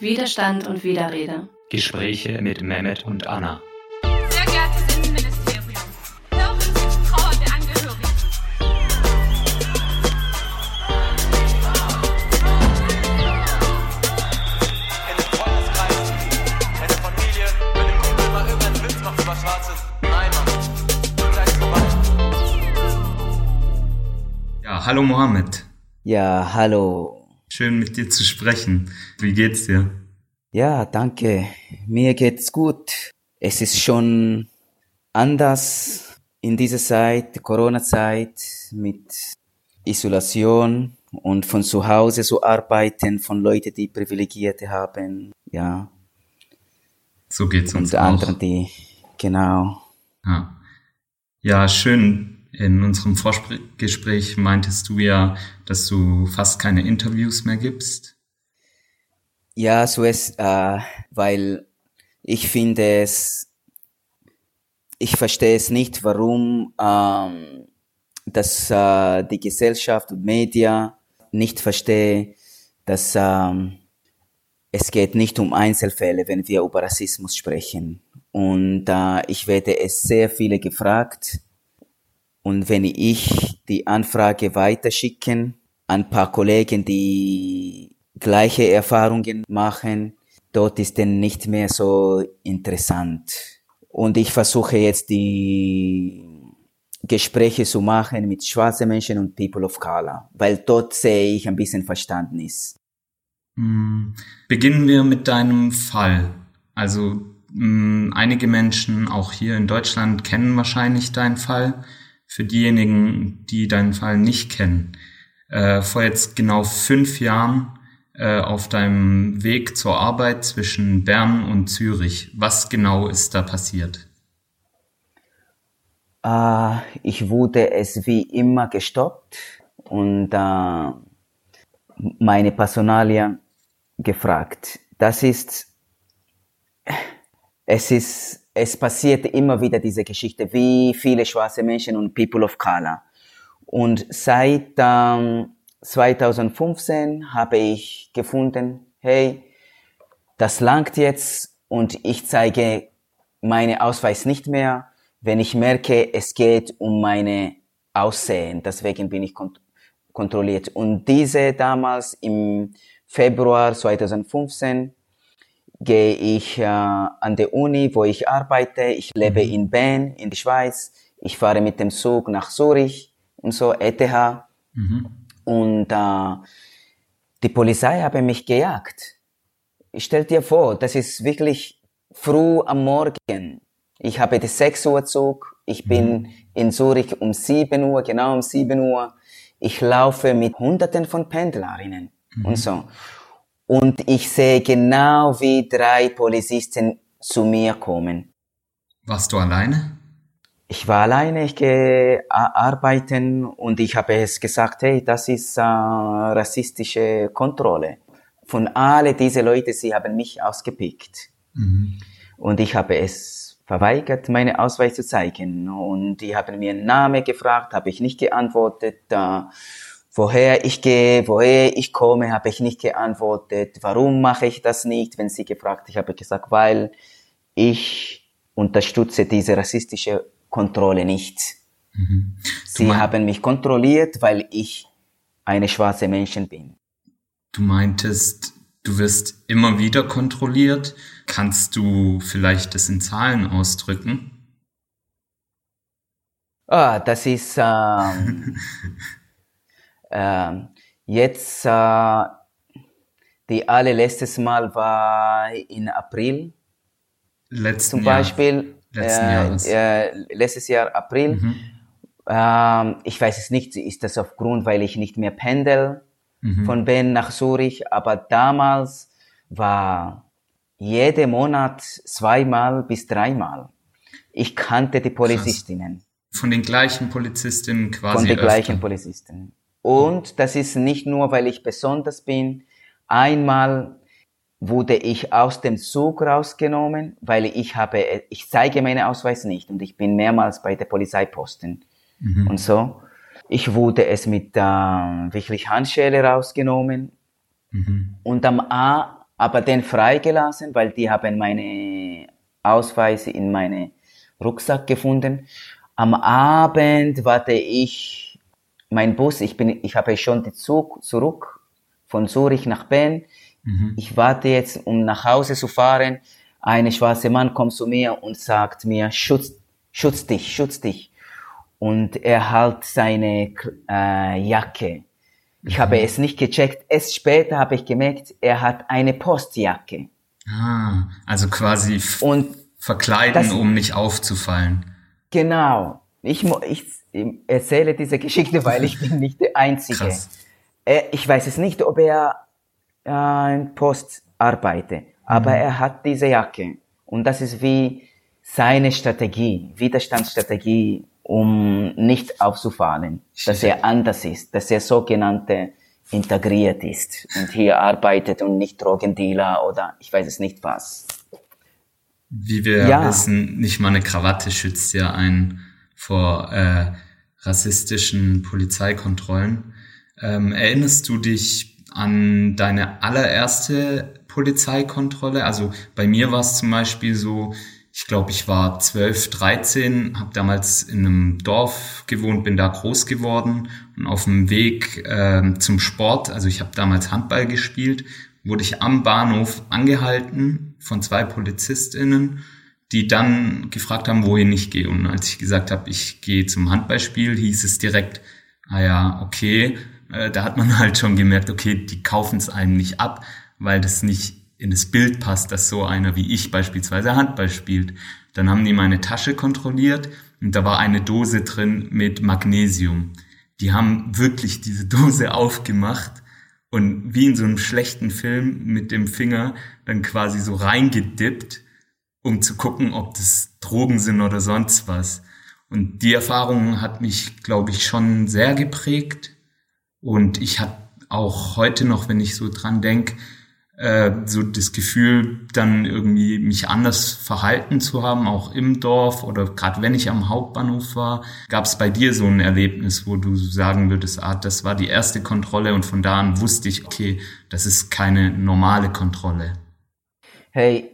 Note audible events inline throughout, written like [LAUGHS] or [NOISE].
Widerstand und Widerrede. Gespräche mit Mehmet und Anna. Sehr geehrtes Innenministerium, hören Sie die Trauer der Angehörigen. in einem Freundeskreis, in der Familie, wenn ein Kumpel mal irgendeinen Witz macht über Schwarze. Nein, Mann. Sei vorbei. Ja, hallo Mohammed. Ja, hallo. Schön mit dir zu sprechen. Wie geht's dir? Ja, danke. Mir geht's gut. Es ist schon anders in dieser Zeit, Corona-Zeit, mit Isolation und von zu Hause zu arbeiten, von Leuten, die Privilegierte haben, ja, So geht's uns und auch. anderen, die, genau. Ja. ja, schön. In unserem Vorgespräch meintest du ja, dass du fast keine Interviews mehr gibst. Ja, so ist, äh, weil ich finde es, ich verstehe es nicht, warum ähm, dass äh, die Gesellschaft und Media nicht verstehen, dass ähm, es geht nicht um Einzelfälle, wenn wir über Rassismus sprechen. Und äh, ich werde es sehr viele gefragt. Und wenn ich die Anfrage weiterschicken an ein paar Kollegen, die gleiche Erfahrungen machen, dort ist dann nicht mehr so interessant. Und ich versuche jetzt die Gespräche zu machen mit schwarzen Menschen und People of Color, weil dort sehe ich ein bisschen Verständnis. Hm, Beginnen wir mit deinem Fall. Also mh, einige Menschen, auch hier in Deutschland, kennen wahrscheinlich deinen Fall. Für diejenigen, die deinen Fall nicht kennen, äh, vor jetzt genau fünf Jahren äh, auf deinem Weg zur Arbeit zwischen Bern und Zürich. Was genau ist da passiert? Äh, ich wurde es wie immer gestoppt und äh, meine Personalie gefragt. Das ist, es ist, es passiert immer wieder diese Geschichte, wie viele schwarze Menschen und People of Color. Und seit ähm, 2015 habe ich gefunden, hey, das langt jetzt und ich zeige meine Ausweis nicht mehr, wenn ich merke, es geht um meine Aussehen. Deswegen bin ich kont kontrolliert. Und diese damals im Februar 2015 gehe ich äh, an der Uni, wo ich arbeite. Ich lebe in Bern, in der Schweiz. Ich fahre mit dem Zug nach Zürich und so, ETH. Mhm. Und äh, die Polizei habe mich gejagt. Stell dir vor, das ist wirklich früh am Morgen. Ich habe den 6 Uhr Zug. Ich bin in Zürich um 7 Uhr, genau um 7 Uhr. Ich laufe mit Hunderten von Pendlerinnen und so. Und ich sehe genau, wie drei Polizisten zu mir kommen. Warst du alleine? Ich war alleine, ich gehe arbeiten und ich habe es gesagt, hey, das ist äh, rassistische Kontrolle. Von alle diese Leute, sie haben mich ausgepickt. Mhm. Und ich habe es verweigert, meine Ausweis zu zeigen. Und die haben mir einen Namen gefragt, habe ich nicht geantwortet. Äh, woher ich gehe, woher ich komme, habe ich nicht geantwortet. Warum mache ich das nicht, wenn sie gefragt, ich habe gesagt, weil ich unterstütze diese rassistische Kontrolle nicht. Mhm. Sie mein- haben mich kontrolliert, weil ich eine schwarze Menschen bin. Du meintest, du wirst immer wieder kontrolliert. Kannst du vielleicht das in Zahlen ausdrücken? Ah, das ist ähm, ähm, [LAUGHS] jetzt äh, die allerletztes Mal war in April Letzten zum Jahr. Beispiel äh, Jahres. äh, letztes Jahr April. Mhm. Ähm, ich weiß es nicht, ist das aufgrund, weil ich nicht mehr pendel Mhm. von Bern nach Zürich, aber damals war jede Monat zweimal bis dreimal. Ich kannte die Polizistinnen. Von den gleichen Polizistinnen quasi. von den öfter. gleichen Polizisten. Und das ist nicht nur, weil ich besonders bin. Einmal wurde ich aus dem Zug rausgenommen, weil ich habe, ich zeige meinen Ausweis nicht und ich bin mehrmals bei der Polizeiposten Mhm. und so. Ich wurde es mit äh, wirklich Handschelle rausgenommen Mhm. und am, A- aber den freigelassen, weil die haben meine Ausweise in meine Rucksack gefunden. Am Abend warte ich mein Bus, ich bin, ich habe schon den Zug zurück von Zürich nach Bern. Ich warte jetzt, um nach Hause zu fahren. Ein schwarzer Mann kommt zu mir und sagt mir, schutz, schutz dich, schutz dich. Und er hält seine äh, Jacke. Ich habe es nicht gecheckt. Erst später habe ich gemerkt, er hat eine Postjacke. Ah, also quasi Und verkleiden, das- um nicht aufzufallen. genau, ich, ich erzähle diese Geschichte, weil ich bin nicht der Einzige. Krass. Er, ich weiß es nicht, ob er äh, in Post arbeitet, aber er hat diese Jacke. Und das ist wie seine Strategie, Widerstandsstrategie, um nicht aufzufallen, dass er anders ist, dass er sogenannte integriert ist und hier arbeitet und nicht Drogendealer oder ich weiß es nicht was. Wie wir Ja. wissen, nicht mal eine Krawatte schützt ja einen vor äh, rassistischen Polizeikontrollen. Ähm, erinnerst du dich an deine allererste Polizeikontrolle? Also bei mir war es zum Beispiel so, ich glaube, ich war 12, 13, habe damals in einem Dorf gewohnt, bin da groß geworden und auf dem Weg ähm, zum Sport, also ich habe damals Handball gespielt, wurde ich am Bahnhof angehalten von zwei PolizistInnen, die dann gefragt haben, wohin ich gehe. Und als ich gesagt habe, ich gehe zum Handballspiel, hieß es direkt, ah ja, okay, äh, da hat man [LAUGHS] halt schon gemerkt, okay, die kaufen es einem nicht ab, weil das nicht in das Bild passt, dass so einer wie ich beispielsweise Handball spielt. Dann haben die meine Tasche kontrolliert und da war eine Dose drin mit Magnesium. Die haben wirklich diese [LAUGHS] Dose aufgemacht und wie in so einem schlechten Film mit dem Finger dann quasi so reingedippt, um zu gucken, ob das Drogen sind oder sonst was. Und die Erfahrung hat mich, glaube ich, schon sehr geprägt. Und ich habe auch heute noch, wenn ich so dran denk, äh, so das Gefühl, dann irgendwie mich anders verhalten zu haben, auch im Dorf oder gerade wenn ich am Hauptbahnhof war. Gab es bei dir so ein Erlebnis, wo du sagen würdest, ah, das war die erste Kontrolle und von da an wusste ich, okay, das ist keine normale Kontrolle. Hey,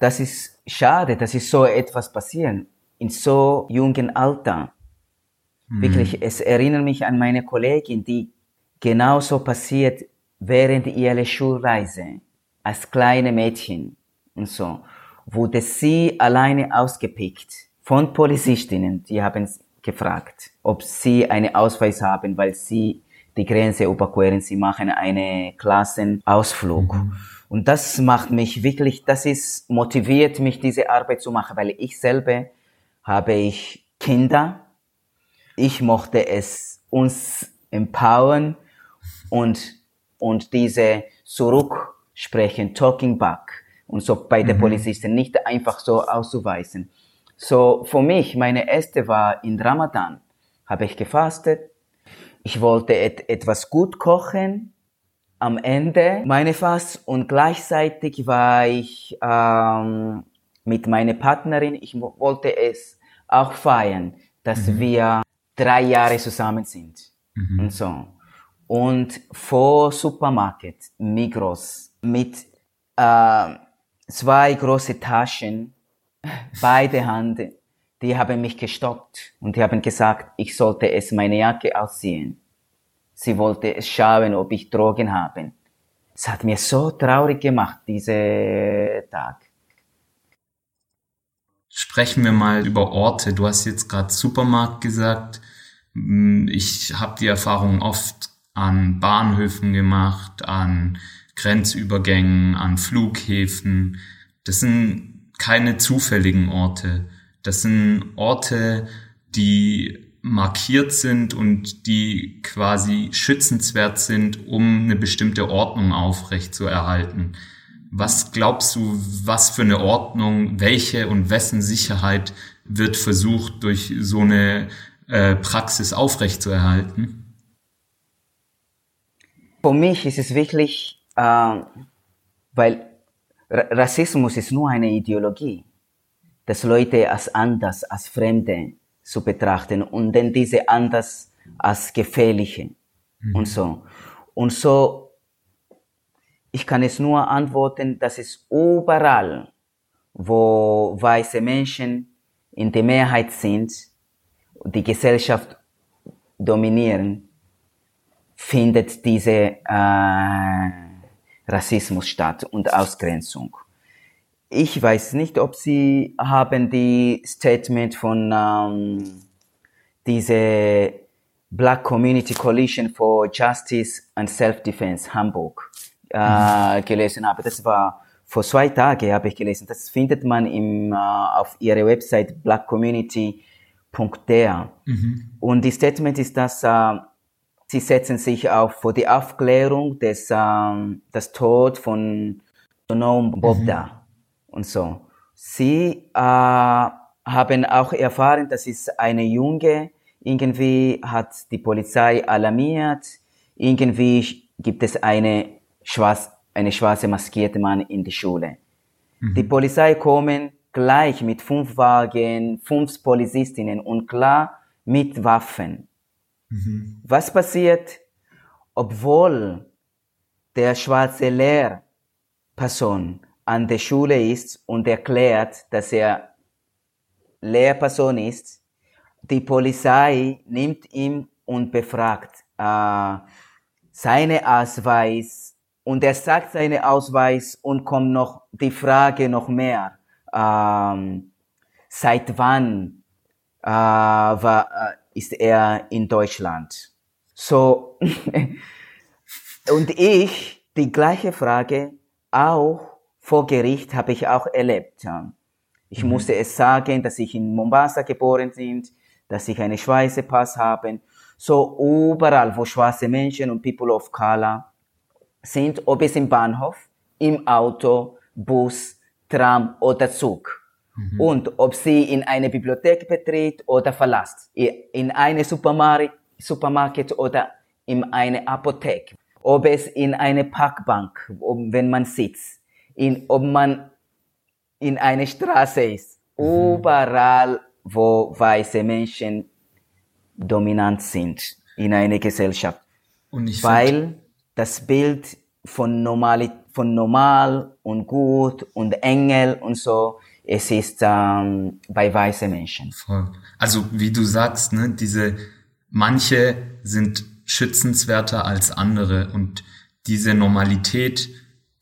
das ist schade, dass ist so etwas passieren in so jungen Alter. Wirklich, es erinnert mich an meine Kollegin, die genauso passiert während ihrer Schulreise als kleine Mädchen und so wurde sie alleine ausgepickt von Polizistinnen. Die haben gefragt, ob sie einen Ausweis haben, weil sie die Grenze überqueren. Sie machen einen Klassenausflug. Und das macht mich wirklich, das ist motiviert mich, diese Arbeit zu machen, weil ich selber habe ich Kinder. Ich mochte es uns empowern und, und diese zurücksprechen, talking back und so bei den Polizisten nicht einfach so auszuweisen. So, für mich, meine erste war in Ramadan, habe ich gefastet. Ich wollte et etwas gut kochen am Ende meine Fast und gleichzeitig war ich ähm, mit meiner Partnerin, ich wo- wollte es auch feiern, dass wir drei Jahre zusammen sind und so. Und vor Supermarkt, Migros, mit äh, zwei große Taschen, [LAUGHS] beide Hände, die haben mich gestoppt und die haben gesagt, ich sollte es meine Jacke ausziehen. Sie wollte es schauen, ob ich Drogen habe. Es hat mir so traurig gemacht, diese Tag. Sprechen wir mal über Orte. Du hast jetzt gerade Supermarkt gesagt. Mm, Ich habe die Erfahrung oft an Bahnhöfen gemacht, an Grenzübergängen, an Flughäfen. Das sind keine zufälligen Orte. Das sind Orte, die markiert sind und die quasi schützenswert sind, um eine bestimmte Ordnung aufrecht zu erhalten. Was glaubst du, was für eine Ordnung, welche und wessen Sicherheit wird versucht, durch so eine äh, Praxis aufrechtzuerhalten? Für mich ist es wirklich, äh, weil Ra Rassismus ist nur eine Ideologie, dass Leute als anders, als Fremde zu betrachten und dann diese anders als gefährliche und so. Und so, ich kann es nur antworten, dass es überall, wo weiße Menschen in der Mehrheit sind, die Gesellschaft dominieren, findet diese äh, Rassismus statt und Ausgrenzung. Ich weiß nicht, ob Sie haben die Statement von ähm, diese Black Community Coalition for Justice and Self-Defense Hamburg äh, gelesen habe. Das war vor zwei Tagen habe ich gelesen. Das findet man im, äh, auf ihrer Website blackcommunity.de. Und die Statement ist, dass äh, sie setzen sich auf für die Aufklärung des ähm, das Tod von Sonom Bobda und so. Sie äh, haben auch erfahren, dass es eine Junge irgendwie hat die Polizei alarmiert. Irgendwie gibt es eine schwarz, eine schwarze maskierte Mann in die Schule. Die Polizei kommen gleich mit fünf Wagen, fünf Polizistinnen und klar mit Waffen. Was passiert, obwohl der schwarze Lehrperson an der Schule ist und erklärt, dass er Lehrperson ist, die Polizei nimmt ihn und befragt äh, seine Ausweis und er sagt seine Ausweis und kommt noch die Frage noch mehr. Ähm, seit wann äh, war, äh, ist er in Deutschland? So [LAUGHS] und ich die gleiche Frage auch vor Gericht habe ich auch erlebt. ja. Ich musste es sagen, dass ich in Mombasa geboren bin, dass ich einen schwarzen Pass habe. So überall, wo schwarze Menschen und People of Color sind, ob es im Bahnhof, im Auto, Bus, Tram oder Zug. Und ob sie in eine Bibliothek betritt oder verlässt, in eine Supermarkt, Supermarkt oder in eine Apotheke, ob es in eine Parkbank, wenn man sitzt, in, ob man in eine Straße ist, überall, wo weiße Menschen dominant sind in einer Gesellschaft. Weil das Bild von normal, von normal und gut und Engel und so, es ist ähm, bei weißen Menschen. Voll. Also wie du sagst, ne, diese manche sind schützenswerter als andere und diese Normalität,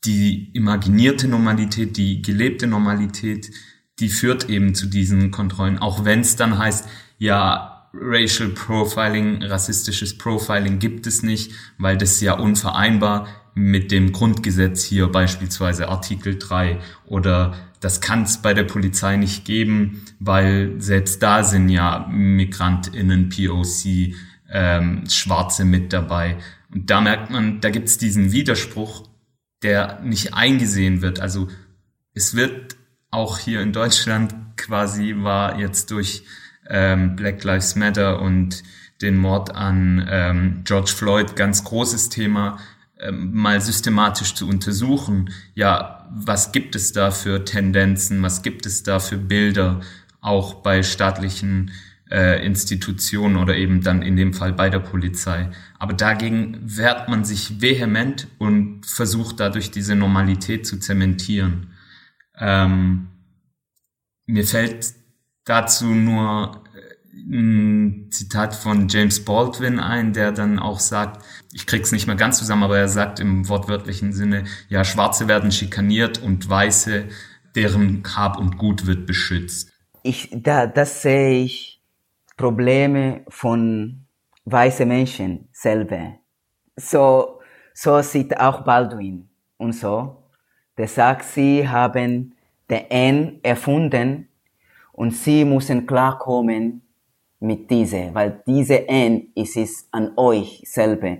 die imaginierte Normalität, die gelebte Normalität, die führt eben zu diesen Kontrollen, auch wenn es dann heißt, ja, Racial Profiling, rassistisches Profiling gibt es nicht, weil das ja unvereinbar mit dem Grundgesetz hier beispielsweise Artikel 3 oder das kann es bei der Polizei nicht geben, weil selbst da sind ja MigrantInnen, POC, ähm, Schwarze mit dabei. Und da merkt man, da gibt es diesen Widerspruch, der nicht eingesehen wird. Also es wird auch hier in Deutschland quasi war jetzt durch ähm, Black Lives Matter und den Mord an ähm, George Floyd ganz großes Thema, ähm, mal systematisch zu untersuchen. Ja, was gibt es da für Tendenzen? Was gibt es da für Bilder auch bei staatlichen äh, Institutionen oder eben dann in dem Fall bei der Polizei. Aber dagegen wehrt man sich vehement und versucht dadurch diese Normalität zu zementieren. Ähm, mir fällt dazu nur äh, ein Zitat von James Baldwin ein, der dann auch sagt, ich krieg's nicht mehr ganz zusammen, aber er sagt im wortwörtlichen Sinne, ja, Schwarze werden schikaniert und Weiße, deren Hab und Gut wird beschützt. Ich, da, das sehe ich Probleme von weißen Menschen selber. So, so sieht auch Baldwin und so. Der sagt, sie haben den N erfunden und sie müssen klarkommen mit diese, weil diese N ist es an euch selber.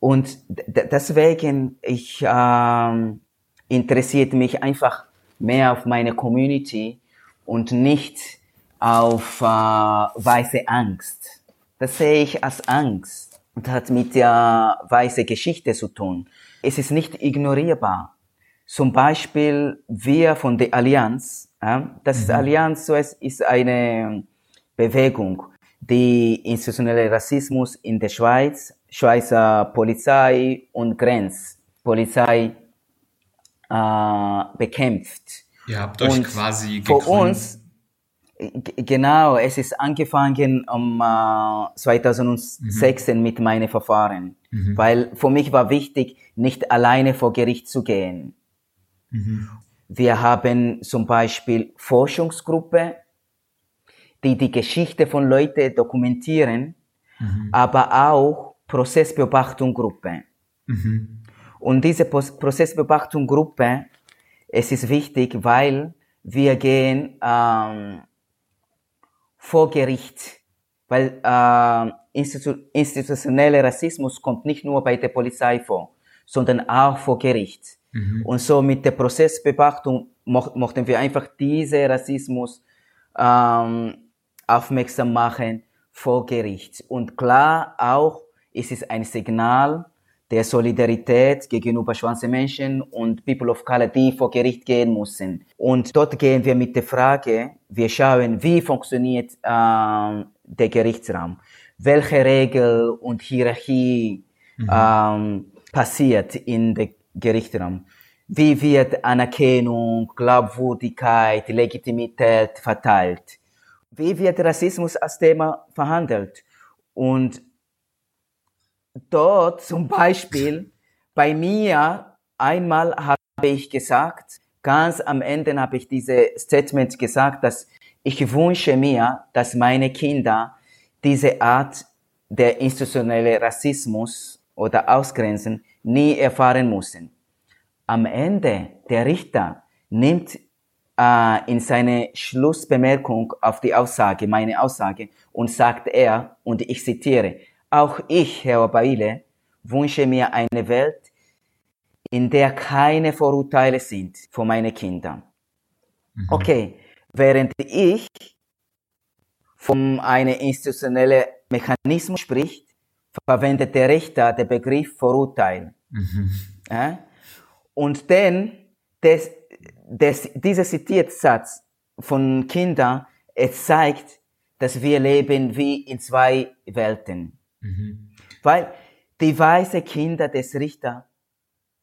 Und deswegen ich ähm, interessiert mich einfach mehr auf meine Community und nicht auf äh, weiße Angst. Das sehe ich als Angst und hat mit der weiße Geschichte zu tun. Es ist nicht ignorierbar. Zum Beispiel wir von der Allianz, ja, das Allianz so es ist eine Bewegung, die institutionelle Rassismus in der Schweiz, Schweizer Polizei und Grenzpolizei äh, bekämpft. Ihr habt euch Und quasi für gegründet. uns, g- genau, es ist angefangen um äh, 2016 mit meinen Verfahren, weil für mich war wichtig, nicht alleine vor Gericht zu gehen. Wir haben zum Beispiel Forschungsgruppe, die die Geschichte von Leuten dokumentieren, aber auch Prozessbeobachtungsgruppe. Und diese Prozessbeobachtungsgruppe, es ist wichtig, weil wir gehen ähm, vor Gericht, weil äh, institu institutioneller Rassismus kommt nicht nur bei der Polizei vor, sondern auch vor Gericht. Und so mit der Prozessbeobachtung mo mochten wir einfach diese Rassismus ähm, aufmerksam machen vor Gericht. Und klar auch ist es ein Signal der Solidarität gegenüber schwarzen Menschen und People of Color, die vor Gericht gehen müssen. Und dort gehen wir mit der Frage, wir schauen, wie funktioniert ähm, der Gerichtsraum, welche Regel und Hierarchie ähm, passiert in der Gerichtsraum. Wie wird Anerkennung, Glaubwürdigkeit, Legitimität verteilt? Wie wird Rassismus als Thema verhandelt? Und dort zum Beispiel, bei mir, einmal habe ich gesagt, ganz am Ende habe ich diese Statement gesagt, dass ich wünsche mir, dass meine Kinder diese Art der institutionelle Rassismus oder Ausgrenzen nie erfahren müssen. Am Ende, der Richter nimmt äh, in seine Schlussbemerkung auf die Aussage, meine Aussage, und sagt er, und ich zitiere, auch ich, Herr Baile, wünsche mir eine Welt, in der keine Vorurteile sind für meine Kinder. Okay, während ich von einem institutionellen Mechanismus spricht, verwendet der Richter den Begriff Vorurteil. Ja? Und dann, des, des, dieser zitierte Satz von Kindern, es zeigt, dass wir leben wie in zwei Welten. Weil die weißen Kinder des Richters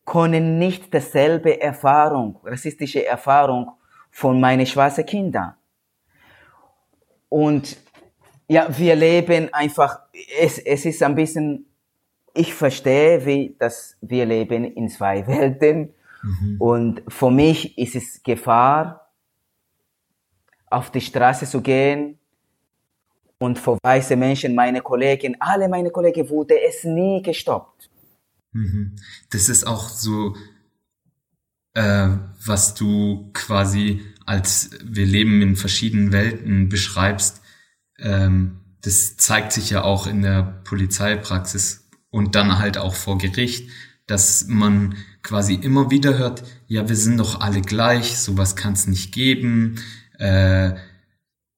können nicht dasselbe Erfahrung, rassistische Erfahrung von meinen schwarzen Kindern. Und ja, wir leben einfach, es, es ist ein bisschen, ich verstehe, wie, dass wir leben in zwei Welten. Und für mich ist es Gefahr, auf die Straße zu gehen. Und für weiße Menschen, meine Kollegen, alle meine Kollegen, wurde es nie gestoppt. Das ist auch so, äh, was du quasi als wir leben in verschiedenen Welten beschreibst. Ähm, das zeigt sich ja auch in der Polizeipraxis und dann halt auch vor Gericht, dass man quasi immer wieder hört, ja, wir sind doch alle gleich, sowas kann es nicht geben. Äh,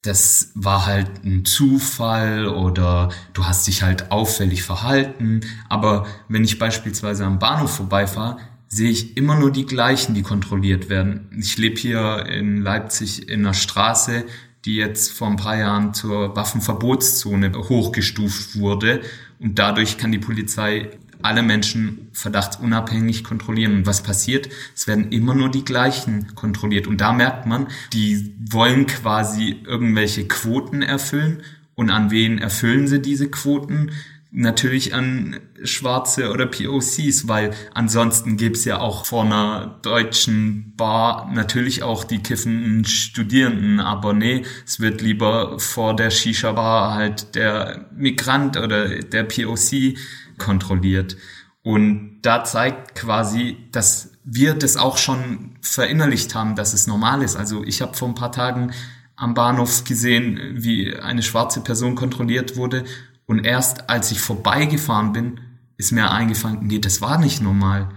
das war halt ein Zufall oder du hast dich halt auffällig verhalten. Aber wenn ich beispielsweise am Bahnhof vorbeifahre, sehe ich immer nur die gleichen, die kontrolliert werden. Ich lebe hier in Leipzig in einer Straße, die jetzt vor ein paar Jahren zur Waffenverbotszone hochgestuft wurde. Und dadurch kann die Polizei alle Menschen verdachtsunabhängig kontrollieren. Und was passiert? Es werden immer nur die gleichen kontrolliert. Und da merkt man, die wollen quasi irgendwelche Quoten erfüllen. Und an wen erfüllen sie diese Quoten? Natürlich an Schwarze oder POCs, weil ansonsten gäbe es ja auch vor einer deutschen Bar natürlich auch die kiffenden Studierenden, aber nee, es wird lieber vor der Shisha-Bar halt der Migrant oder der POC kontrolliert. Und da zeigt quasi, dass wir das auch schon verinnerlicht haben, dass es normal ist. Also ich habe vor ein paar Tagen am Bahnhof gesehen, wie eine schwarze Person kontrolliert wurde. Und erst als ich vorbeigefahren bin, ist mir eingefallen, nee, das war nicht normal.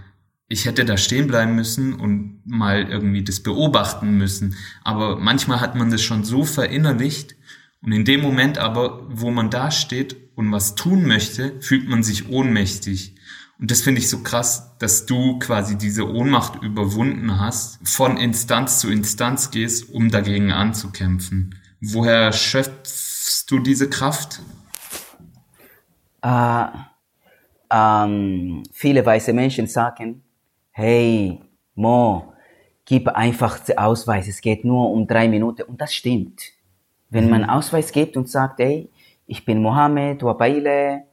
Ich hätte da stehen bleiben müssen und mal irgendwie das beobachten müssen. Aber manchmal hat man das schon so verinnerlicht. Und in dem Moment aber, wo man da steht und was tun möchte, fühlt man sich ohnmächtig. Und das finde ich so krass, dass du quasi diese Ohnmacht überwunden hast, von Instanz zu Instanz gehst, um dagegen anzukämpfen. Woher schöpfst du diese Kraft? Äh, ähm, viele weiße Menschen sagen, hey, Mo, gib einfach den Ausweis, es geht nur um drei Minuten. Und das stimmt. Wenn man Ausweis gibt und sagt, ey, ich bin Mohammed Wabaile,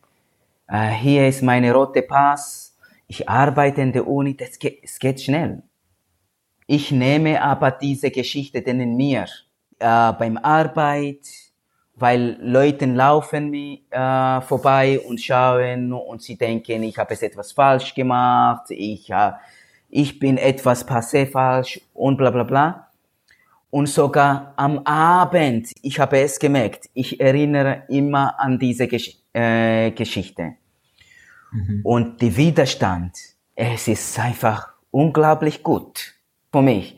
äh, hier ist meine rote Pass, ich arbeite in der Uni, das geht, es geht schnell. Ich nehme aber diese Geschichte denn in mir äh, beim Arbeit, weil Leute laufen mir äh, vorbei und schauen und sie denken, ich habe es etwas falsch gemacht, ich, äh, ich bin etwas passé falsch und bla bla bla. Und sogar am Abend, ich habe es gemerkt, ich erinnere immer an diese Gesch äh, Geschichte. Und der Widerstand, es ist einfach unglaublich gut für mich.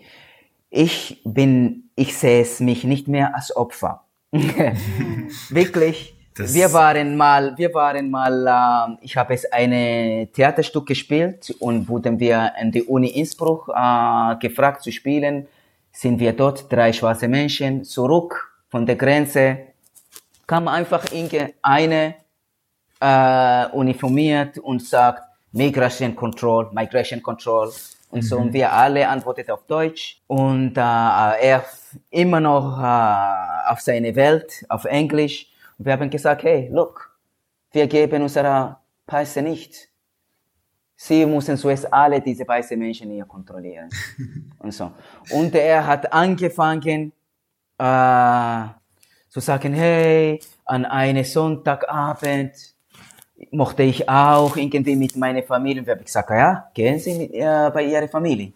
Ich bin, ich sehe es mich nicht mehr als Opfer. [LAUGHS] Wirklich. Das- wir waren mal, wir waren mal, äh, ich habe es eine Theaterstück gespielt und wurden wir in die Uni Innsbruck äh, gefragt zu spielen. Sind wir dort, drei schwarze Menschen, zurück von der Grenze, kam einfach eine äh, uniformiert und sagt Migration Control, Migration Control und so. Und wir alle antwortet auf Deutsch und äh, er immer noch äh, auf seine Welt, auf Englisch. Und wir haben gesagt, hey, look, wir geben unsere Pässe nicht. Sie müssen zuerst alle diese weißen Menschen hier kontrollieren. [LAUGHS] und so. Und er hat angefangen, äh, zu sagen, hey, an einem Sonntagabend mochte ich auch irgendwie mit meiner Familie. Und wir haben gesagt, ja, gehen Sie mit, äh, bei Ihrer Familie.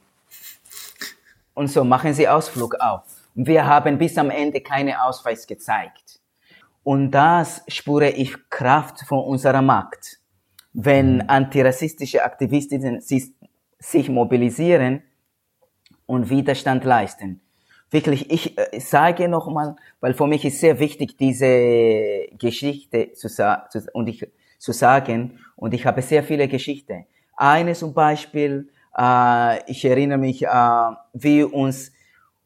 Und so machen Sie Ausflug auf. Und wir haben bis am Ende keinen Ausweis gezeigt. Und das spüre ich Kraft von unserer Macht. Wenn antirassistische Aktivistinnen sich, mobilisieren und Widerstand leisten. Wirklich, ich äh, sage nochmal, weil für mich ist sehr wichtig, diese Geschichte zu, zu, und ich, zu sagen. Und ich habe sehr viele Geschichten. Eine zum Beispiel, äh, ich erinnere mich, äh, wie uns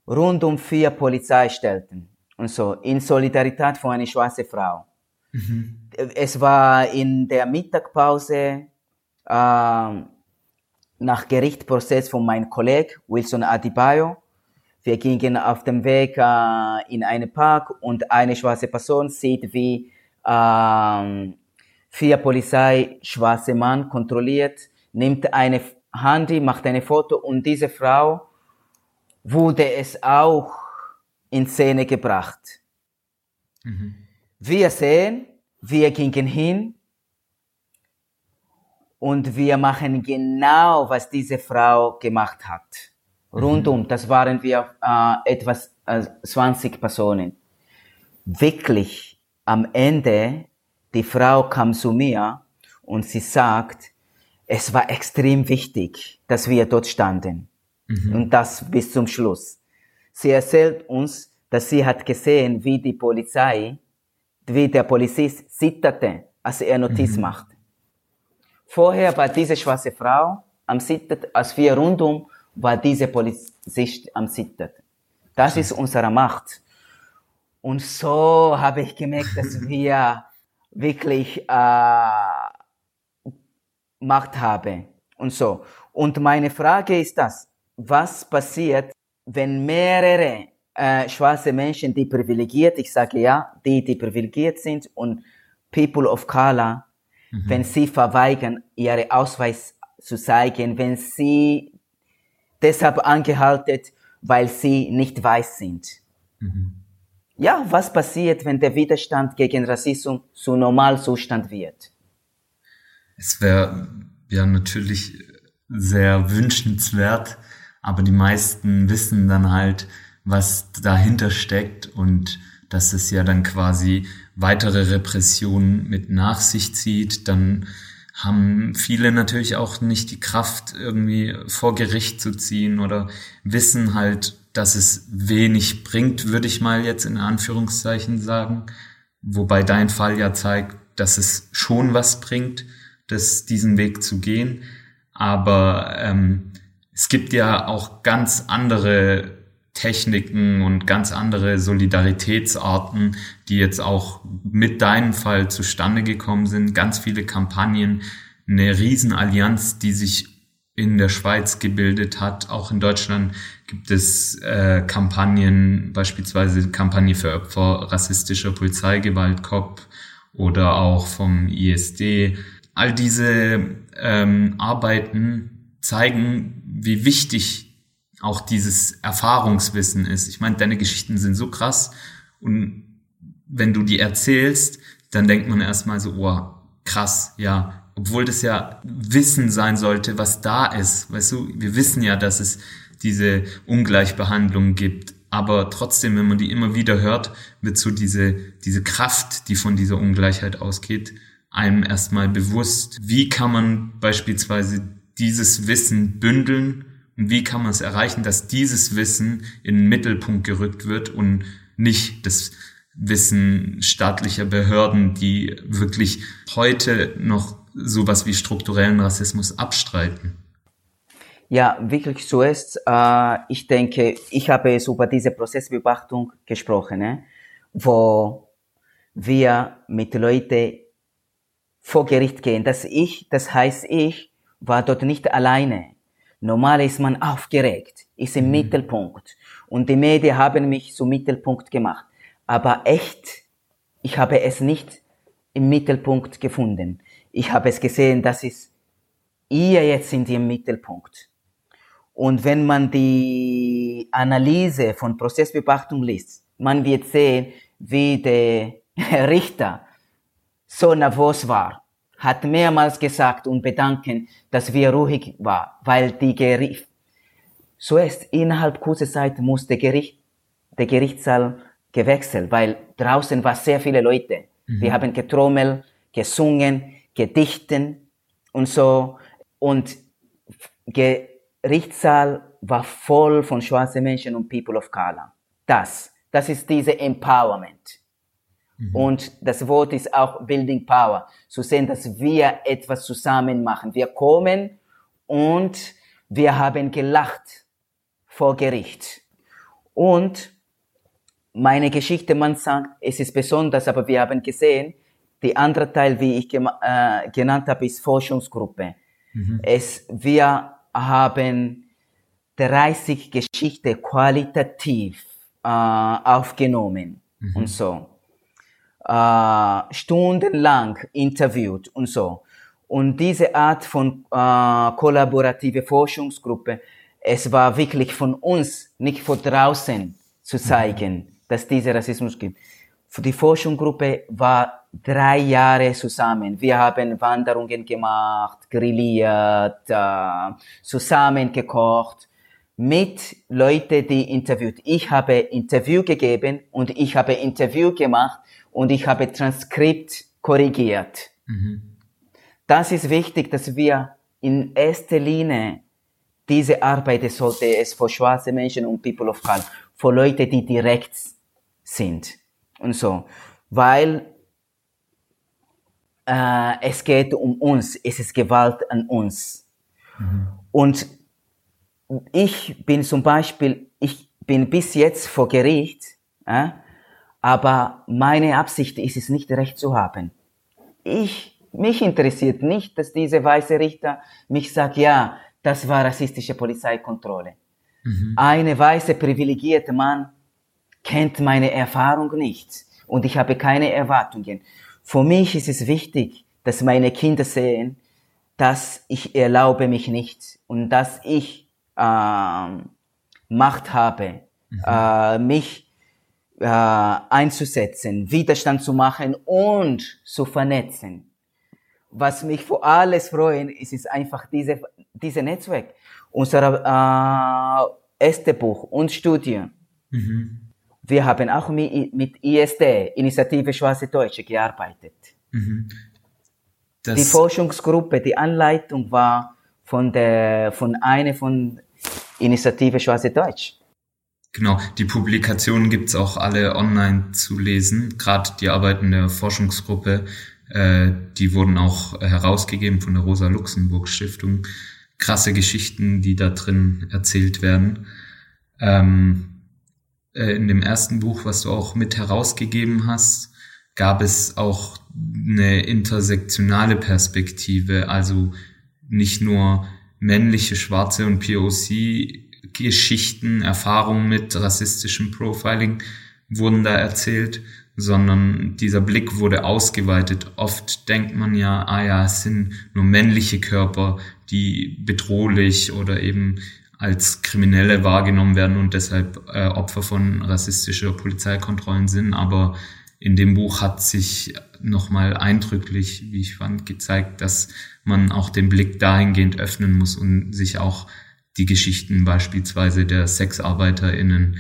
rund um vier Polizei stellten. Und so, in Solidarität für eine schwarze Frau. Es war in der Mittagpause, äh, nach Gerichtsprozess von meinem Kollegen Wilson Adibayo. Wir gingen auf dem Weg äh, in einen Park und eine schwarze Person sieht, wie ähm, vier Polizei schwarze Mann kontrolliert, nimmt eine Handy, macht eine Foto und diese Frau wurde es auch in Szene gebracht. Wir sehen, wir gingen hin und wir machen genau, was diese Frau gemacht hat. Rundum, das waren wir äh, etwas äh, 20 Personen. Wirklich, am Ende, die Frau kam zu mir und sie sagt, es war extrem wichtig, dass wir dort standen. Und das bis zum Schluss. Sie erzählt uns, dass sie hat gesehen, wie die Polizei, wie der Polizist zitterte, als er Notiz machte. Vorher war diese schwarze Frau am Zittern, als wir rundum war diese Polizist am Zittern. Das ist unsere Macht. Und so habe ich gemerkt, dass [LAUGHS] wir wirklich äh, Macht haben. Und so. Und meine Frage ist das, was passiert, wenn mehrere äh, schwarze Menschen, die privilegiert, ich sage ja, die, die privilegiert sind und People of Color, wenn sie verweigern, ihre Ausweis zu zeigen, wenn sie deshalb angehalten, weil sie nicht weiß sind. Ja, was passiert, wenn der Widerstand gegen Rassismus zu Normalzustand wird? Es wäre ja natürlich sehr wünschenswert, aber die meisten wissen dann halt, was dahinter steckt und dass es ja dann quasi weitere Repressionen mit nach sich zieht, dann haben viele natürlich auch nicht die Kraft, irgendwie vor Gericht zu ziehen oder wissen halt, dass es wenig bringt, würde ich mal jetzt in Anführungszeichen sagen. Wobei dein Fall ja zeigt, dass es schon was bringt, das, diesen Weg zu gehen. Aber ähm, es gibt ja auch ganz andere Techniken und ganz andere Solidaritätsarten, die jetzt auch mit deinem Fall zustande gekommen sind. Ganz viele Kampagnen, eine Riesenallianz, die sich in der Schweiz gebildet hat. Auch in Deutschland gibt es äh, Kampagnen, beispielsweise Kampagne für Opfer rassistischer Polizeigewalt, COP, oder auch vom ISD. All diese ähm, Arbeiten zeigen, wie wichtig auch dieses Erfahrungswissen ist. Ich meine, deine Geschichten sind so krass und wenn du die erzählst, dann denkt man erstmal so, oh, krass, ja, obwohl das ja Wissen sein sollte, was da ist. Weißt du, wir wissen ja, dass es diese Ungleichbehandlung gibt. Aber trotzdem, wenn man die immer wieder hört, wird so diese, diese Kraft, die von dieser Ungleichheit ausgeht, einem erstmal bewusst. Wie kann man beispielsweise dieses Wissen bündeln wie kann man es erreichen, dass dieses Wissen in den Mittelpunkt gerückt wird und nicht das Wissen staatlicher Behörden, die wirklich heute noch sowas wie strukturellen Rassismus abstreiten. Ja, wirklich so ist. Äh, ich denke, ich habe es über diese Prozessbeobachtung gesprochen, ne? wo wir mit Leuten vor Gericht gehen. Das ich, das heißt ich, war dort nicht alleine. Normal ist man aufgeregt, ist im mhm. Mittelpunkt. Und die Medien haben mich zum Mittelpunkt gemacht. Aber echt, ich habe es nicht im Mittelpunkt gefunden. Ich habe es gesehen, dass es ihr jetzt sind im Mittelpunkt. Und wenn man die Analyse von Prozessbeobachtung liest, man wird sehen, wie der [LAUGHS] Richter so nervös war, hat mehrmals gesagt und bedanken, dass wir ruhig war, weil die Gericht, so ist innerhalb kurzer Zeit muss der Gericht, der Gerichtssaal gewechselt, weil draußen war sehr viele Leute. Mhm. Wir haben getrommelt, gesungen, gedichten und so und Gerichtssaal war voll von schwarzen Menschen und People of Color. Das, das ist diese Empowerment. Mhm. Und das Wort ist auch Building Power. Zu sehen, dass wir etwas zusammen machen. Wir kommen und wir haben gelacht vor Gericht. Und meine Geschichte, man sagt, es ist besonders, aber wir haben gesehen, die andere Teil, wie ich äh, genannt habe, ist Forschungsgruppe. Mhm. Es, wir haben 30 Geschichte qualitativ äh, aufgenommen mhm. und so. Äh, stundenlang interviewt und so. Und diese Art von äh, kollaborative Forschungsgruppe, es war wirklich von uns, nicht von draußen zu zeigen, mhm. dass diese Rassismus gibt. Die Forschungsgruppe war drei Jahre zusammen. Wir haben Wanderungen gemacht, grilliert, äh, zusammen gekocht mit Leuten, die interviewt. Ich habe Interview gegeben und ich habe Interview gemacht und ich habe Transkript korrigiert. Mhm. Das ist wichtig, dass wir in erster Linie diese Arbeit sollte es für schwarze Menschen und People of Color, für Leute, die direkt sind und so, weil äh, es geht um uns, es ist Gewalt an uns. Mhm. Und ich bin zum Beispiel, ich bin bis jetzt vor Gericht, äh, aber meine Absicht ist es nicht, Recht zu haben. Ich, mich interessiert nicht, dass diese weiße Richter mich sagt, ja, das war rassistische Polizeikontrolle. Mhm. Eine weiße privilegierte Mann kennt meine Erfahrung nicht und ich habe keine Erwartungen. Für mich ist es wichtig, dass meine Kinder sehen, dass ich erlaube mich nicht und dass ich äh, Macht habe, mhm. äh, mich äh, einzusetzen, Widerstand zu machen und zu vernetzen. Was mich vor alles freuen, ist, ist einfach diese, diese Netzwerk. Unser äh, erste Buch und Studie. Mhm. Wir haben auch mit ISD, Initiative Schwarze Deutsche, gearbeitet. Mhm. Die Forschungsgruppe, die Anleitung war von der, von einer von Initiative Schwarze Deutsch. Genau, die Publikationen gibt's auch alle online zu lesen. Gerade die Arbeiten der Forschungsgruppe, äh, die wurden auch herausgegeben von der Rosa Luxemburg Stiftung. Krasse Geschichten, die da drin erzählt werden. Ähm, äh, in dem ersten Buch, was du auch mit herausgegeben hast, gab es auch eine intersektionale Perspektive, also nicht nur männliche, schwarze und POC-Geschichten, Erfahrungen mit rassistischem Profiling wurden da erzählt, sondern dieser Blick wurde ausgeweitet. Oft denkt man ja, ah ja, es sind nur männliche Körper, die bedrohlich oder eben als Kriminelle wahrgenommen werden und deshalb äh, Opfer von rassistischer Polizeikontrollen sind. Aber in dem Buch hat sich nochmal eindrücklich, wie ich fand, gezeigt, dass man auch den Blick dahingehend öffnen muss und sich auch die Geschichten beispielsweise der SexarbeiterInnen,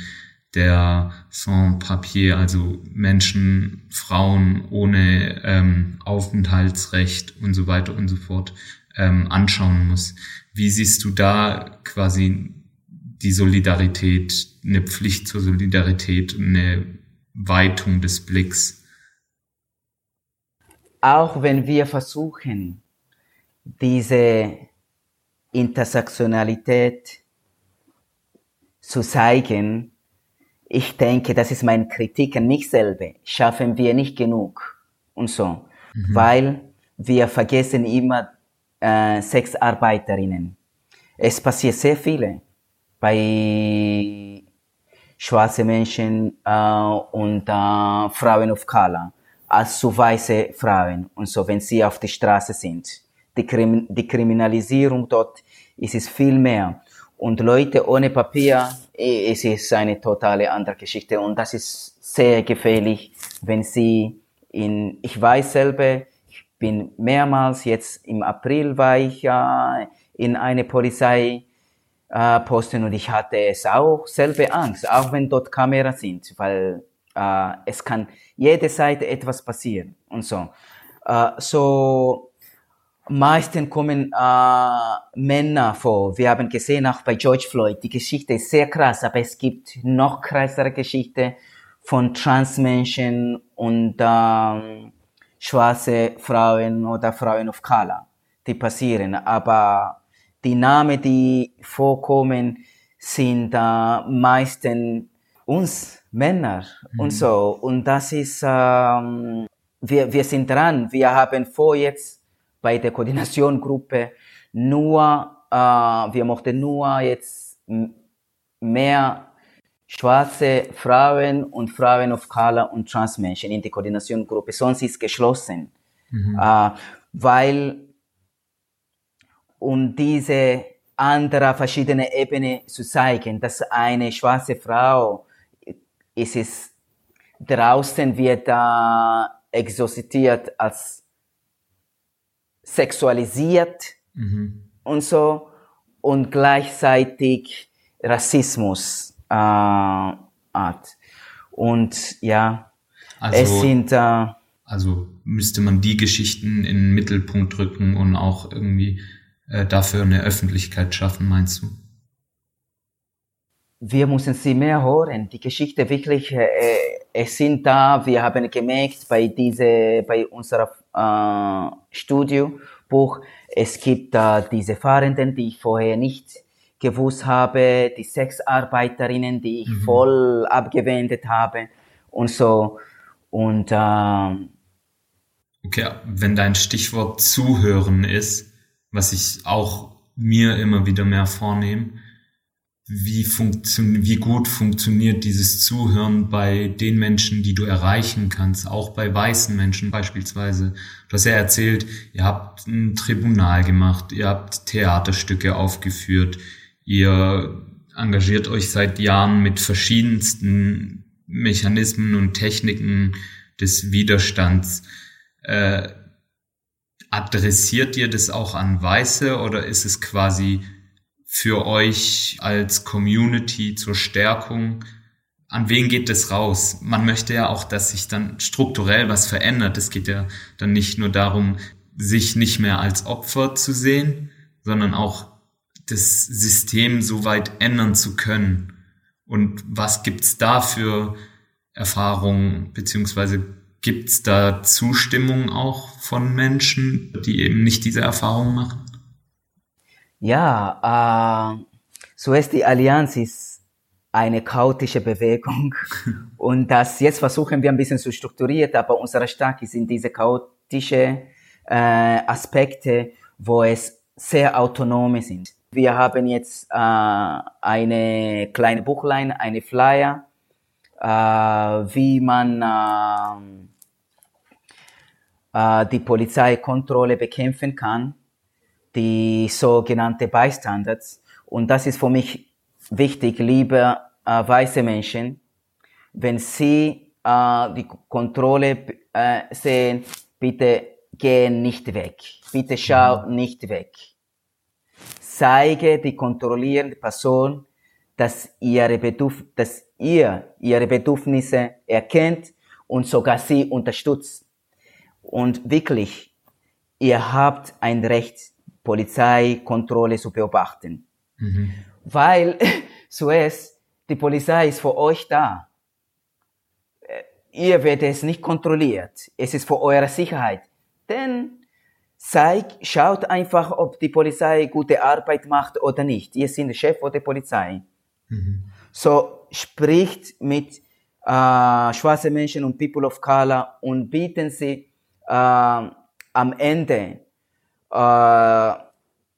der Sans-Papier, also Menschen, Frauen ohne ähm, Aufenthaltsrecht und so weiter und so fort ähm, anschauen muss. Wie siehst du da quasi die Solidarität, eine Pflicht zur Solidarität, eine Weitung des Blicks? Auch wenn wir versuchen, diese Intersektionalität zu zeigen, ich denke, das ist meine Kritik an mich selber, schaffen wir nicht genug und so, mhm. weil wir vergessen immer äh, Sexarbeiterinnen. Es passiert sehr viele bei schwarze Menschen äh, und äh, Frauen of Color als zu weiße Frauen und so, wenn sie auf der Straße sind. Die, Krim die Kriminalisierung dort ist es viel mehr. Und Leute ohne Papier, es ist eine totale andere Geschichte. Und das ist sehr gefährlich, wenn sie in, ich weiß selber, ich bin mehrmals jetzt im April war ich äh, in eine Polizei äh, posten und ich hatte es auch selber Angst, auch wenn dort Kameras sind, weil äh, es kann jede Seite etwas passieren und so. Äh, so meistens kommen äh, Männer vor. Wir haben gesehen auch bei George Floyd, die Geschichte ist sehr krass, aber es gibt noch krassere Geschichte von Transmenschen und ähm, schwarze Frauen oder Frauen of Color, die passieren. Aber die Namen, die vorkommen, sind äh, meistens uns Männer mhm. und so. Und das ist, ähm, wir, wir sind dran. Wir haben vor jetzt bei der Koordinationgruppe nur, äh, wir möchten nur jetzt mehr schwarze Frauen und Frauen of Color und Transmenschen in die Koordinationgruppe. Sonst ist geschlossen. Mhm. Äh, weil um diese andere verschiedene Ebene zu zeigen, dass eine schwarze Frau ist es draußen wird da exorziert als sexualisiert mhm. und so und gleichzeitig Rassismus äh, hat. Und ja, also, es sind äh, also müsste man die Geschichten in den Mittelpunkt rücken und auch irgendwie äh, dafür eine Öffentlichkeit schaffen, meinst du? Wir müssen sie mehr hören. Die Geschichte wirklich, äh, es sind da. Wir haben gemerkt bei diese, bei unserer äh, Studiobuch, es gibt da diese Fahrenden, die ich vorher nicht gewusst habe, die Sexarbeiterinnen, die ich mhm. voll abgewendet habe und so. Und äh, okay, wenn dein Stichwort Zuhören ist, was ich auch mir immer wieder mehr vornehme, wie, funktion wie gut funktioniert dieses Zuhören bei den Menschen, die du erreichen kannst, auch bei weißen Menschen beispielsweise. Du hast ja erzählt, ihr habt ein Tribunal gemacht, ihr habt Theaterstücke aufgeführt, ihr engagiert euch seit Jahren mit verschiedensten Mechanismen und Techniken des Widerstands. Äh, adressiert ihr das auch an Weiße oder ist es quasi für euch als Community zur Stärkung? An wen geht das raus? Man möchte ja auch, dass sich dann strukturell was verändert. Es geht ja dann nicht nur darum, sich nicht mehr als Opfer zu sehen, sondern auch das System so weit ändern zu können. Und was gibt's da für Erfahrungen beziehungsweise Gibt es da Zustimmung auch von Menschen, die eben nicht diese Erfahrung machen? Ja, äh, so ist die Allianz ist eine chaotische Bewegung [LAUGHS] und das jetzt versuchen wir ein bisschen zu strukturieren, aber unsere Stärke sind diese chaotische äh, Aspekte, wo es sehr autonome sind. Wir haben jetzt äh, eine kleine Buchlein, eine Flyer, äh, wie man äh, äh, die Polizeikontrolle bekämpfen kann, die sogenannte Bystanders. Und das ist für mich wichtig, liebe äh, weiße Menschen, wenn Sie äh, die Kontrolle äh, sehen, bitte gehen nicht weg. Bitte schau nicht weg. Zeige die kontrollierende Person, dass, ihre Bedürf dass ihr ihre Bedürfnisse erkennt und sogar sie unterstützt. Und wirklich, ihr habt ein Recht, Polizeikontrolle zu beobachten. Weil, [LAUGHS] Suez, die Polizei ist für euch da. Äh, Ihr werdet es nicht kontrolliert. Es ist für eure Sicherheit. Denn zeig, schaut einfach, ob die Polizei gute Arbeit macht oder nicht. Ihr seid der Chef der Polizei. So spricht mit äh, schwarzen Menschen und People of Color und bieten sie äh, am Ende äh,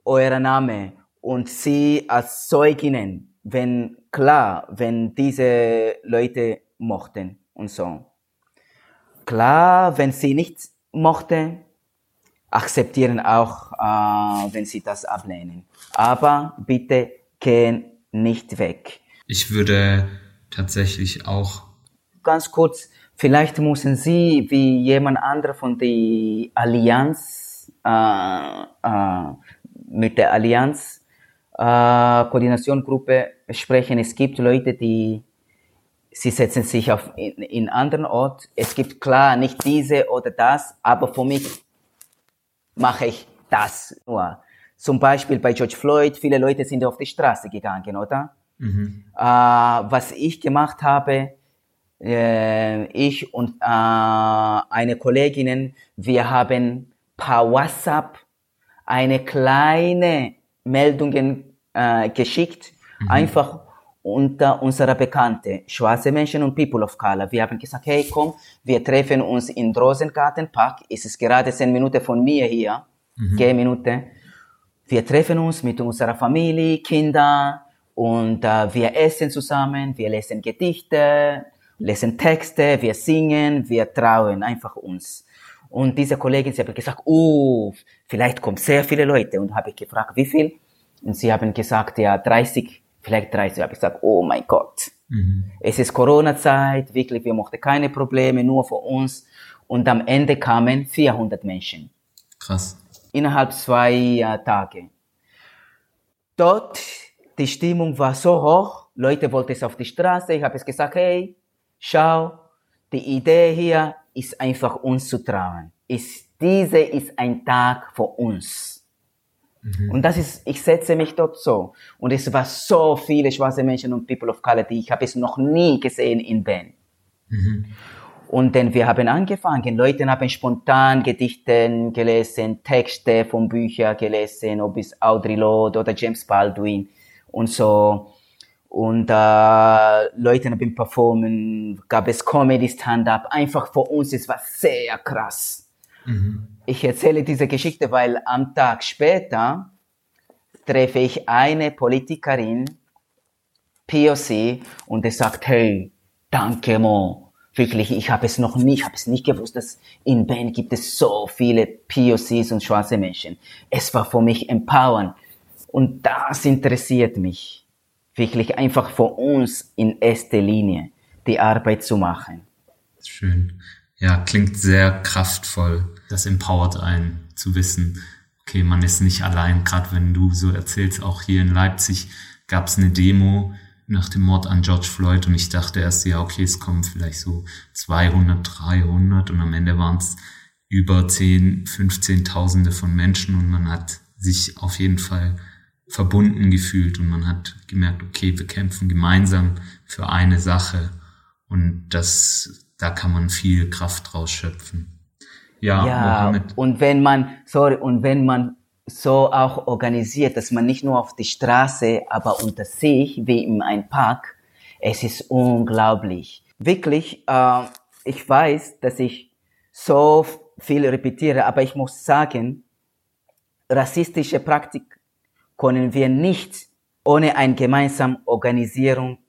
euer Name und sie als Zeuginnen, wenn klar, wenn diese Leute mochten und so. Klar, wenn sie nicht mochten, akzeptieren auch, äh, wenn sie das ablehnen. Aber bitte gehen nicht weg. Ich würde tatsächlich auch, Ganz kurz, vielleicht müssen Sie wie jemand anderer von der Allianz mit der Allianz Koordinationsgruppe sprechen. Es gibt Leute, die sie setzen sich auf in, in anderen Ort. Es gibt klar nicht diese oder das, aber für mich mache ich das nur. Zum Beispiel bei George Floyd, viele Leute sind auf die Straße gegangen, oder? Äh, was ich gemacht habe, äh, ich und äh, eine Kollegin, wir haben per WhatsApp eine kleine Meldungen äh, geschickt, einfach unter unserer Bekannte, schwarze Menschen und People of Color. Wir haben gesagt, hey, komm, wir treffen uns in Rosengartenpark. Es ist gerade zehn Minuten von mir hier, zehn Minuten. Wir treffen uns mit unserer Familie, Kinder und äh, wir essen zusammen, wir lesen Gedichte, lesen Texte, wir singen, wir trauen einfach uns. Und diese Kollegin, sie hat gesagt, oh, vielleicht kommen sehr viele Leute. Und habe ich gefragt, wie viel? Und sie haben gesagt, ja, 30, vielleicht 30. habe ich gesagt, oh mein Gott. Es ist Corona-Zeit, wirklich, wir mochten keine Probleme, nur für uns. Und am Ende kamen 400 Menschen krass. innerhalb zwei äh, Tage. Dort, die Stimmung war so hoch, Leute wollten es auf die Straße, ich habe es gesagt, hey, schau, die Idee hier ist einfach uns zu trauen. Ist, diese ist ein Tag für uns. Und das ist, ich setze mich dort so. Und es war so viele schwarze Menschen und People of Color, die ich habe es noch nie gesehen in Bern. Und dann wir haben angefangen, Leute haben spontan Gedichte gelesen, Texte von Büchern gelesen, ob es Audre Lorde oder James Baldwin und so. Und äh, Leute haben performen, gab es Comedy Stand-up. Einfach für uns, es war sehr krass. Ich erzähle diese Geschichte, weil am Tag später treffe ich eine Politikerin, POC, und er sagt, hey, danke Mo, wirklich, ich habe es noch nie, ich habe es nicht gewusst, dass in Bern gibt es so viele POCs und schwarze Menschen. Es war für mich empowernd. Und das interessiert mich, wirklich einfach für uns in erster Linie die Arbeit zu machen. Schön. Ja, klingt sehr kraftvoll. Das empowert einen zu wissen, okay, man ist nicht allein. Gerade wenn du so erzählst, auch hier in Leipzig gab es eine Demo nach dem Mord an George Floyd und ich dachte erst, ja, okay, es kommen vielleicht so 200, 300 und am Ende waren es über 10, 15 Tausende von Menschen und man hat sich auf jeden Fall verbunden gefühlt und man hat gemerkt, okay, wir kämpfen gemeinsam für eine Sache und das, da kann man viel Kraft draus schöpfen. Ja, Ja, und wenn man, sorry, und wenn man so auch organisiert, dass man nicht nur auf die Straße, aber unter sich, wie in einem Park, es ist unglaublich. Wirklich, äh, ich weiß, dass ich so viel repetiere, aber ich muss sagen, rassistische Praktik können wir nicht ohne eine gemeinsame Organisierung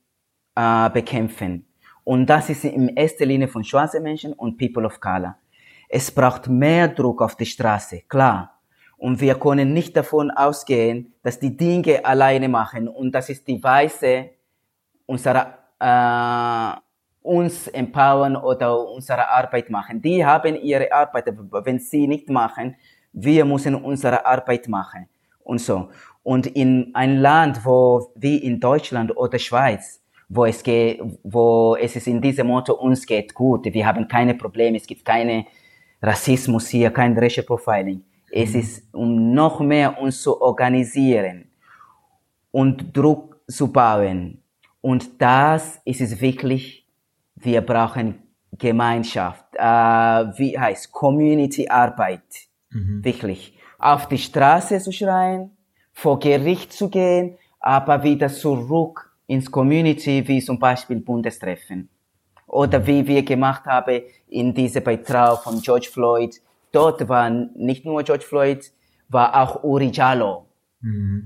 äh, bekämpfen. Und das ist in erster Linie von schwarzen Menschen und People of Color. Es braucht mehr Druck auf die Straße, klar. Und wir können nicht davon ausgehen, dass die Dinge alleine machen und das ist die Weise unserer äh, uns empowern oder unsere Arbeit machen. Die haben ihre Arbeit, aber wenn sie nicht machen, wir müssen unsere Arbeit machen und so. Und in ein Land, wo wie in Deutschland oder Schweiz, wo es geht, wo es ist in diesem Motto uns geht gut, wir haben keine Probleme, es gibt keine Rassismus hier, kein Racial Profiling. Es ist, um noch mehr uns zu organisieren und Druck zu bauen. Und das ist es wirklich, wir brauchen Gemeinschaft, äh, wie heißt Community Arbeit, wirklich. Auf die Straße zu schreien, vor Gericht zu gehen, aber wieder zurück ins Community, wie zum Beispiel Bundestreffen. Oder wie wir gemacht haben in diese Beitrag von George Floyd. Dort war nicht nur George Floyd, war auch Uri Jallo.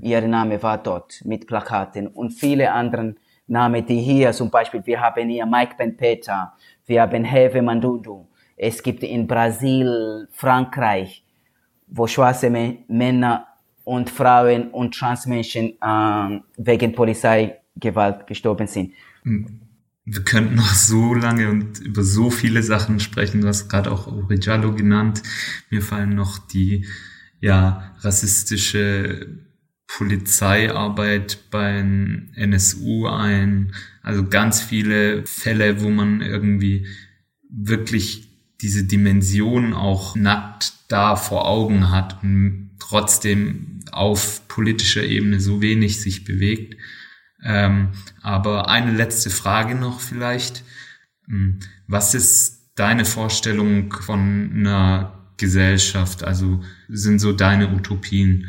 Ihr Name war dort mit Plakaten und viele anderen Namen, die hier zum Beispiel, wir haben hier Mike Ben Peter, wir haben Heve Mandudu. Es gibt in Brasil, Frankreich, wo schwarze Mä- Männer und Frauen und Transmenschen ähm, wegen Polizeigewalt gestorben sind. Wir könnten noch so lange und über so viele Sachen sprechen. Du hast gerade auch Origiallo genannt. Mir fallen noch die ja rassistische Polizeiarbeit beim NSU ein. Also ganz viele Fälle, wo man irgendwie wirklich diese Dimension auch nackt da vor Augen hat trotzdem auf politischer Ebene so wenig sich bewegt. Ähm, aber eine letzte Frage noch vielleicht. Hm, Was ist deine Vorstellung von einer Gesellschaft? Also sind so deine Utopien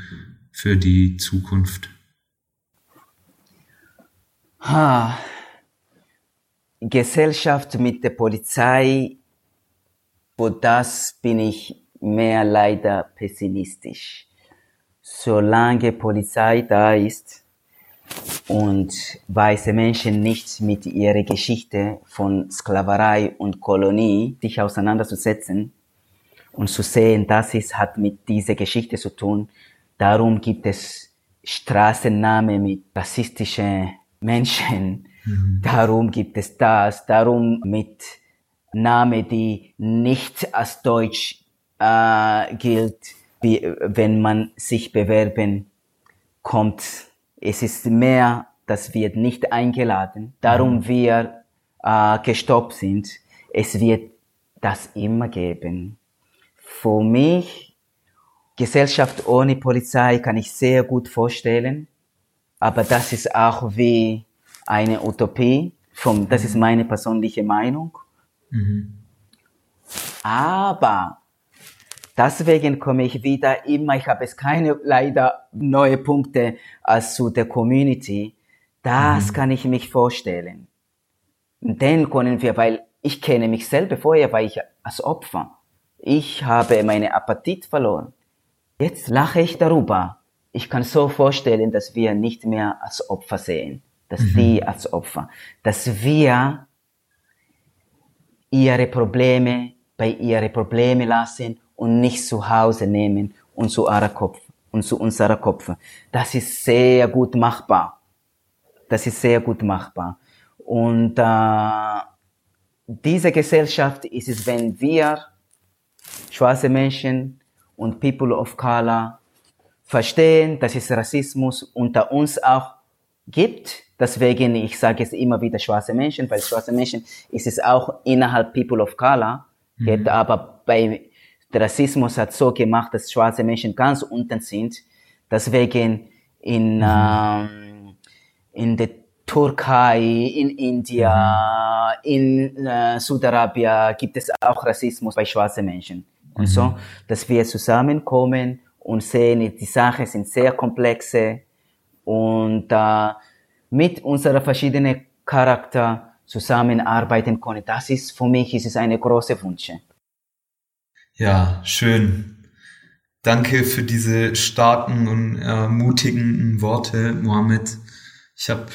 für die Zukunft? Ha. Gesellschaft mit der Polizei, wo das bin ich mehr leider pessimistisch. Solange Polizei da ist und weiße Menschen nicht mit ihrer Geschichte von Sklaverei und Kolonie sich auseinanderzusetzen und zu sehen, das ist, hat mit dieser Geschichte zu tun. Darum gibt es Straßennamen mit rassistischen Menschen. Darum gibt es das. Darum mit Namen, die nicht als Deutsch äh, gilt, wie, wenn man sich bewerben kommt. Es ist mehr, das wird nicht eingeladen. Darum wir äh, gestoppt sind. Es wird das immer geben. Für mich, Gesellschaft ohne Polizei kann ich sehr gut vorstellen. Aber das ist auch wie eine Utopie. Vom, das ist meine persönliche Meinung. Aber deswegen komme ich wieder immer, ich habe es keine leider neue Punkte als zu der Community. Das kann ich mich vorstellen. Dann können wir, weil ich kenne mich selber, vorher war ich als Opfer. Ich habe meinen Appetit verloren. Jetzt lache ich darüber. Ich kann so vorstellen, dass wir nicht mehr als Opfer sehen, dass die als Opfer, dass wir ihre Probleme bei ihre Probleme lassen und nicht zu Hause nehmen und zu ihrer Kopf und zu unserer Kopf. Das ist sehr gut machbar. Das ist sehr gut machbar. Und äh, diese Gesellschaft ist es, wenn wir schwarze Menschen und People of Color verstehen, dass es Rassismus unter uns auch gibt. Deswegen, ich sage es immer wieder schwarze Menschen, weil schwarze Menschen ist es auch innerhalb People of Color gibt, aber bei der Rassismus hat so gemacht, dass schwarze Menschen ganz unten sind. Deswegen in, ähm, in der Türkei, in India, in äh, Saudi-Arabien gibt es auch Rassismus bei schwarzen Menschen. Und so, dass wir zusammenkommen und sehen, die Sachen sind sehr komplexe und äh, mit unserer verschiedenen Charakter zusammenarbeiten können. Das ist für mich ist es eine große Wunsch. Ja, schön. Danke für diese starken und ermutigenden Worte, Mohammed. Ich habe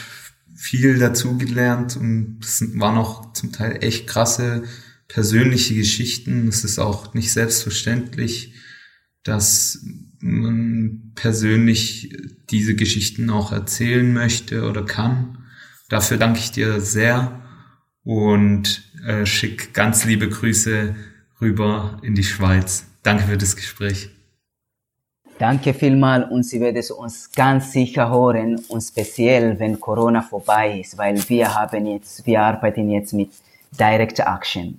viel dazugelernt und es waren auch zum Teil echt krasse persönliche Geschichten. Es ist auch nicht selbstverständlich, dass man persönlich diese Geschichten auch erzählen möchte oder kann. Dafür danke ich dir sehr und äh, schick ganz liebe Grüße rüber in die Schweiz. Danke für das Gespräch. Danke vielmal und Sie werden uns ganz sicher hören und speziell wenn Corona vorbei ist, weil wir haben jetzt, wir arbeiten jetzt mit Direct Action.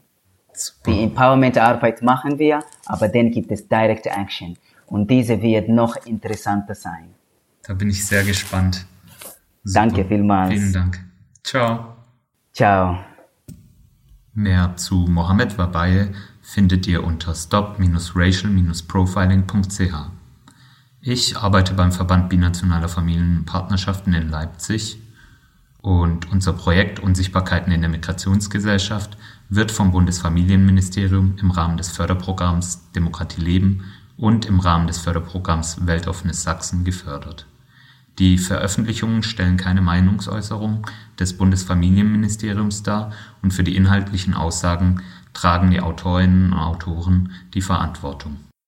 Die Empowerment-Arbeit machen wir, aber dann gibt es Direct Action und diese wird noch interessanter sein. Da bin ich sehr gespannt. Danke vielmals. Vielen Dank. Ciao. Ciao. Mehr zu Mohammed Wabaye findet ihr unter stop-racial-profiling.ch. Ich arbeite beim Verband Binationaler Familienpartnerschaften in Leipzig und unser Projekt Unsichtbarkeiten in der Migrationsgesellschaft wird vom Bundesfamilienministerium im Rahmen des Förderprogramms Demokratie leben und im Rahmen des Förderprogramms Weltoffenes Sachsen gefördert. Die Veröffentlichungen stellen keine Meinungsäußerung des Bundesfamilienministeriums dar und für die inhaltlichen Aussagen tragen die Autorinnen und Autoren die Verantwortung